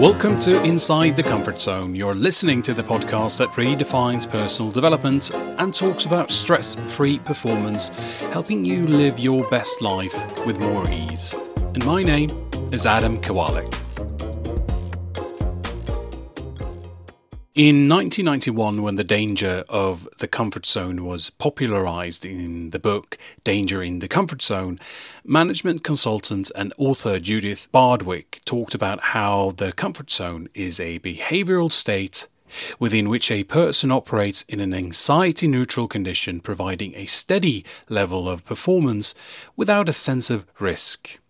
Welcome to Inside the Comfort Zone. You're listening to the podcast that redefines personal development and talks about stress free performance, helping you live your best life with more ease. And my name is Adam Kawalec. In 1991, when the danger of the comfort zone was popularized in the book Danger in the Comfort Zone, management consultant and author Judith Bardwick talked about how the comfort zone is a behavioral state within which a person operates in an anxiety neutral condition, providing a steady level of performance without a sense of risk.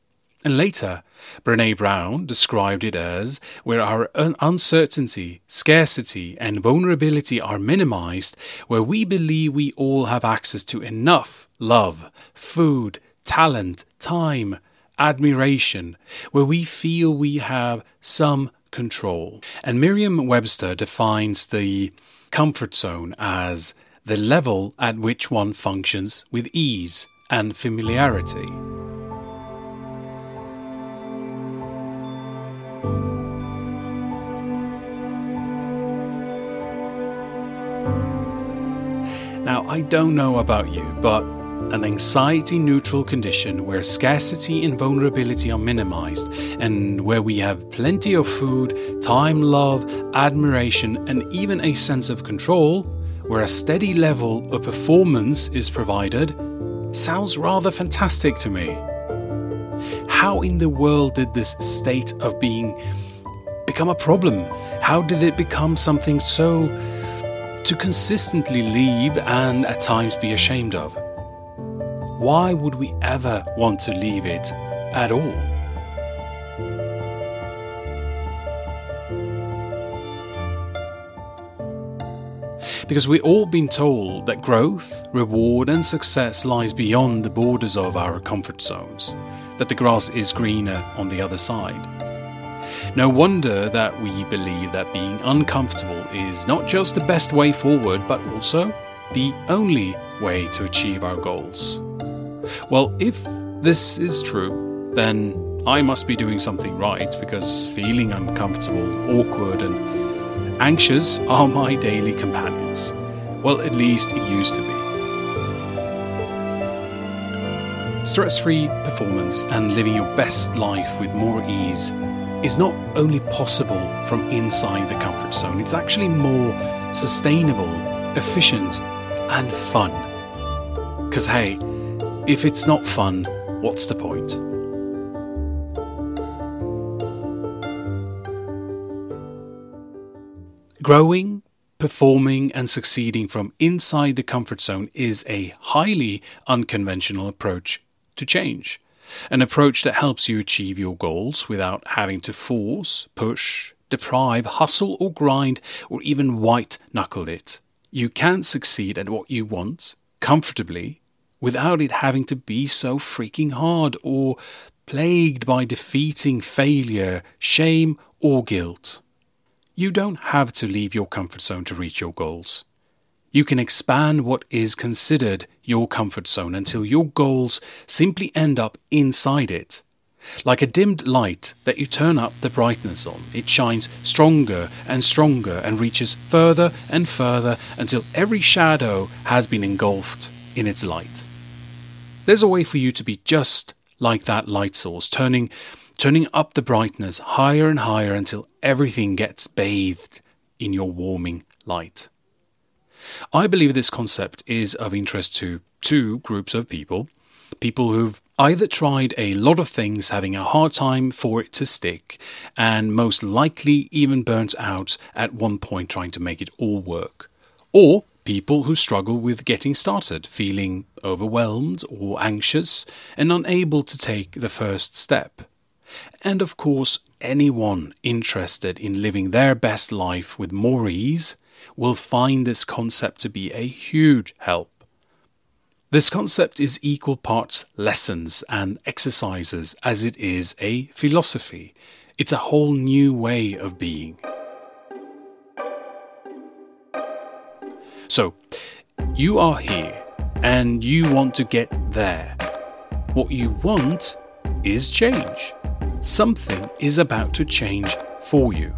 And later, Brené Brown described it as where our uncertainty, scarcity, and vulnerability are minimized, where we believe we all have access to enough love, food, talent, time, admiration, where we feel we have some control. And Merriam Webster defines the comfort zone as the level at which one functions with ease and familiarity. Now, I don't know about you, but an anxiety neutral condition where scarcity and vulnerability are minimized, and where we have plenty of food, time, love, admiration, and even a sense of control, where a steady level of performance is provided, sounds rather fantastic to me. How in the world did this state of being become a problem? How did it become something so to consistently leave and at times be ashamed of. Why would we ever want to leave it at all? Because we've all been told that growth, reward, and success lies beyond the borders of our comfort zones, that the grass is greener on the other side. No wonder that we believe that being uncomfortable is not just the best way forward, but also the only way to achieve our goals. Well, if this is true, then I must be doing something right because feeling uncomfortable, awkward, and anxious are my daily companions. Well, at least it used to be. Stress free performance and living your best life with more ease is not only possible from inside the comfort zone, it's actually more sustainable, efficient, and fun. Because, hey, if it's not fun, what's the point? Growing, performing, and succeeding from inside the comfort zone is a highly unconventional approach to change. An approach that helps you achieve your goals without having to force, push, deprive, hustle or grind, or even white knuckle it. You can succeed at what you want comfortably without it having to be so freaking hard or plagued by defeating failure, shame, or guilt. You don't have to leave your comfort zone to reach your goals. You can expand what is considered your comfort zone until your goals simply end up inside it. Like a dimmed light that you turn up the brightness on, it shines stronger and stronger and reaches further and further until every shadow has been engulfed in its light. There's a way for you to be just like that light source, turning turning up the brightness higher and higher until everything gets bathed in your warming light. I believe this concept is of interest to two groups of people people who've either tried a lot of things, having a hard time for it to stick, and most likely even burnt out at one point trying to make it all work, or people who struggle with getting started, feeling overwhelmed or anxious and unable to take the first step. And of course, anyone interested in living their best life with more ease will find this concept to be a huge help. This concept is equal parts lessons and exercises as it is a philosophy. It's a whole new way of being. So, you are here and you want to get there. What you want is change. Something is about to change for you.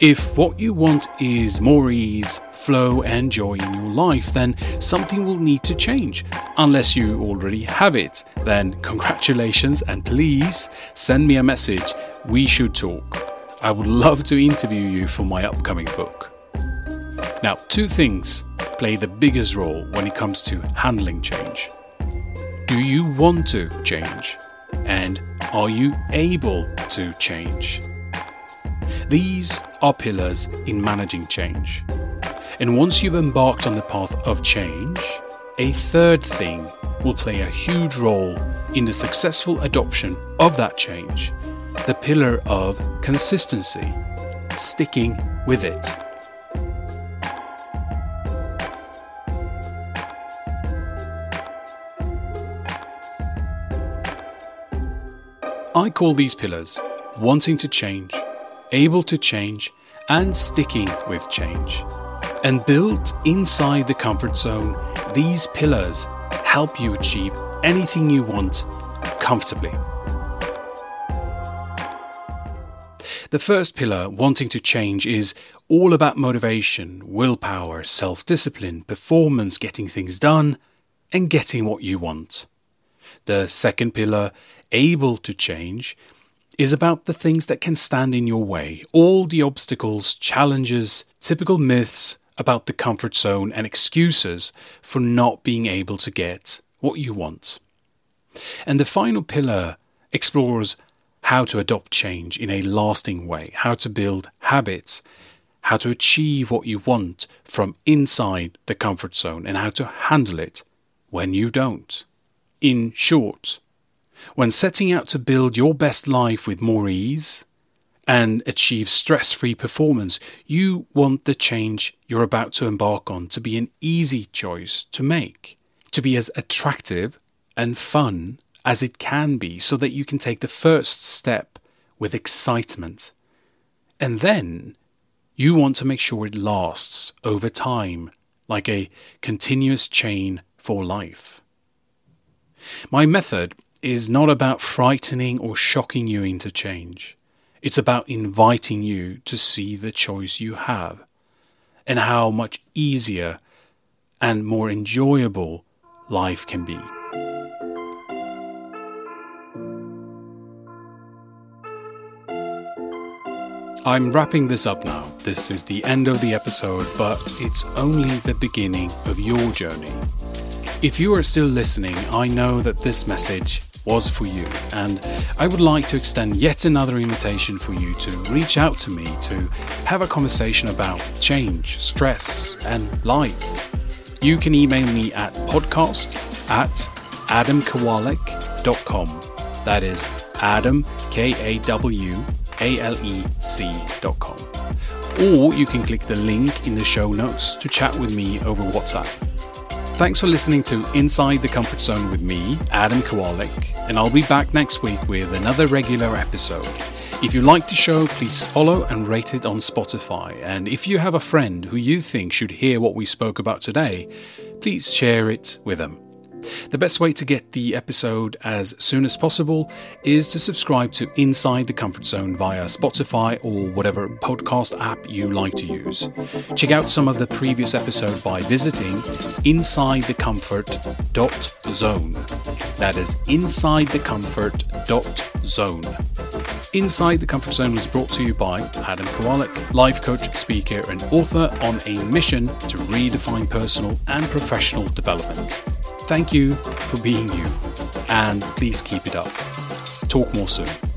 If what you want is more ease, flow, and joy in your life, then something will need to change. Unless you already have it, then congratulations and please send me a message. We should talk. I would love to interview you for my upcoming book. Now, two things play the biggest role when it comes to handling change. Do you want to change? And are you able to change? These are pillars in managing change. And once you've embarked on the path of change, a third thing will play a huge role in the successful adoption of that change the pillar of consistency, sticking with it. I call these pillars wanting to change, able to change, and sticking with change. And built inside the comfort zone, these pillars help you achieve anything you want comfortably. The first pillar, wanting to change, is all about motivation, willpower, self discipline, performance, getting things done, and getting what you want. The second pillar, able to change, is about the things that can stand in your way, all the obstacles, challenges, typical myths about the comfort zone, and excuses for not being able to get what you want. And the final pillar explores how to adopt change in a lasting way, how to build habits, how to achieve what you want from inside the comfort zone, and how to handle it when you don't. In short, when setting out to build your best life with more ease and achieve stress free performance, you want the change you're about to embark on to be an easy choice to make, to be as attractive and fun as it can be so that you can take the first step with excitement. And then you want to make sure it lasts over time, like a continuous chain for life. My method is not about frightening or shocking you into change. It's about inviting you to see the choice you have and how much easier and more enjoyable life can be. I'm wrapping this up now. This is the end of the episode, but it's only the beginning of your journey. If you are still listening, I know that this message was for you, and I would like to extend yet another invitation for you to reach out to me to have a conversation about change, stress, and life. You can email me at podcast at adamkawalec.com. That is Adam, K A W alec.com. Or you can click the link in the show notes to chat with me over WhatsApp. Thanks for listening to Inside the Comfort Zone with me, Adam Kawalec, and I'll be back next week with another regular episode. If you like the show, please follow and rate it on Spotify. And if you have a friend who you think should hear what we spoke about today, please share it with them. The best way to get the episode as soon as possible is to subscribe to Inside the Comfort Zone via Spotify or whatever podcast app you like to use. Check out some of the previous episodes by visiting insidethecomfort.zone. That is insidethecomfort.zone. Inside the Comfort Zone was brought to you by Adam Kawalec, life coach, speaker, and author on a mission to redefine personal and professional development. Thank you for being you, and please keep it up. Talk more soon.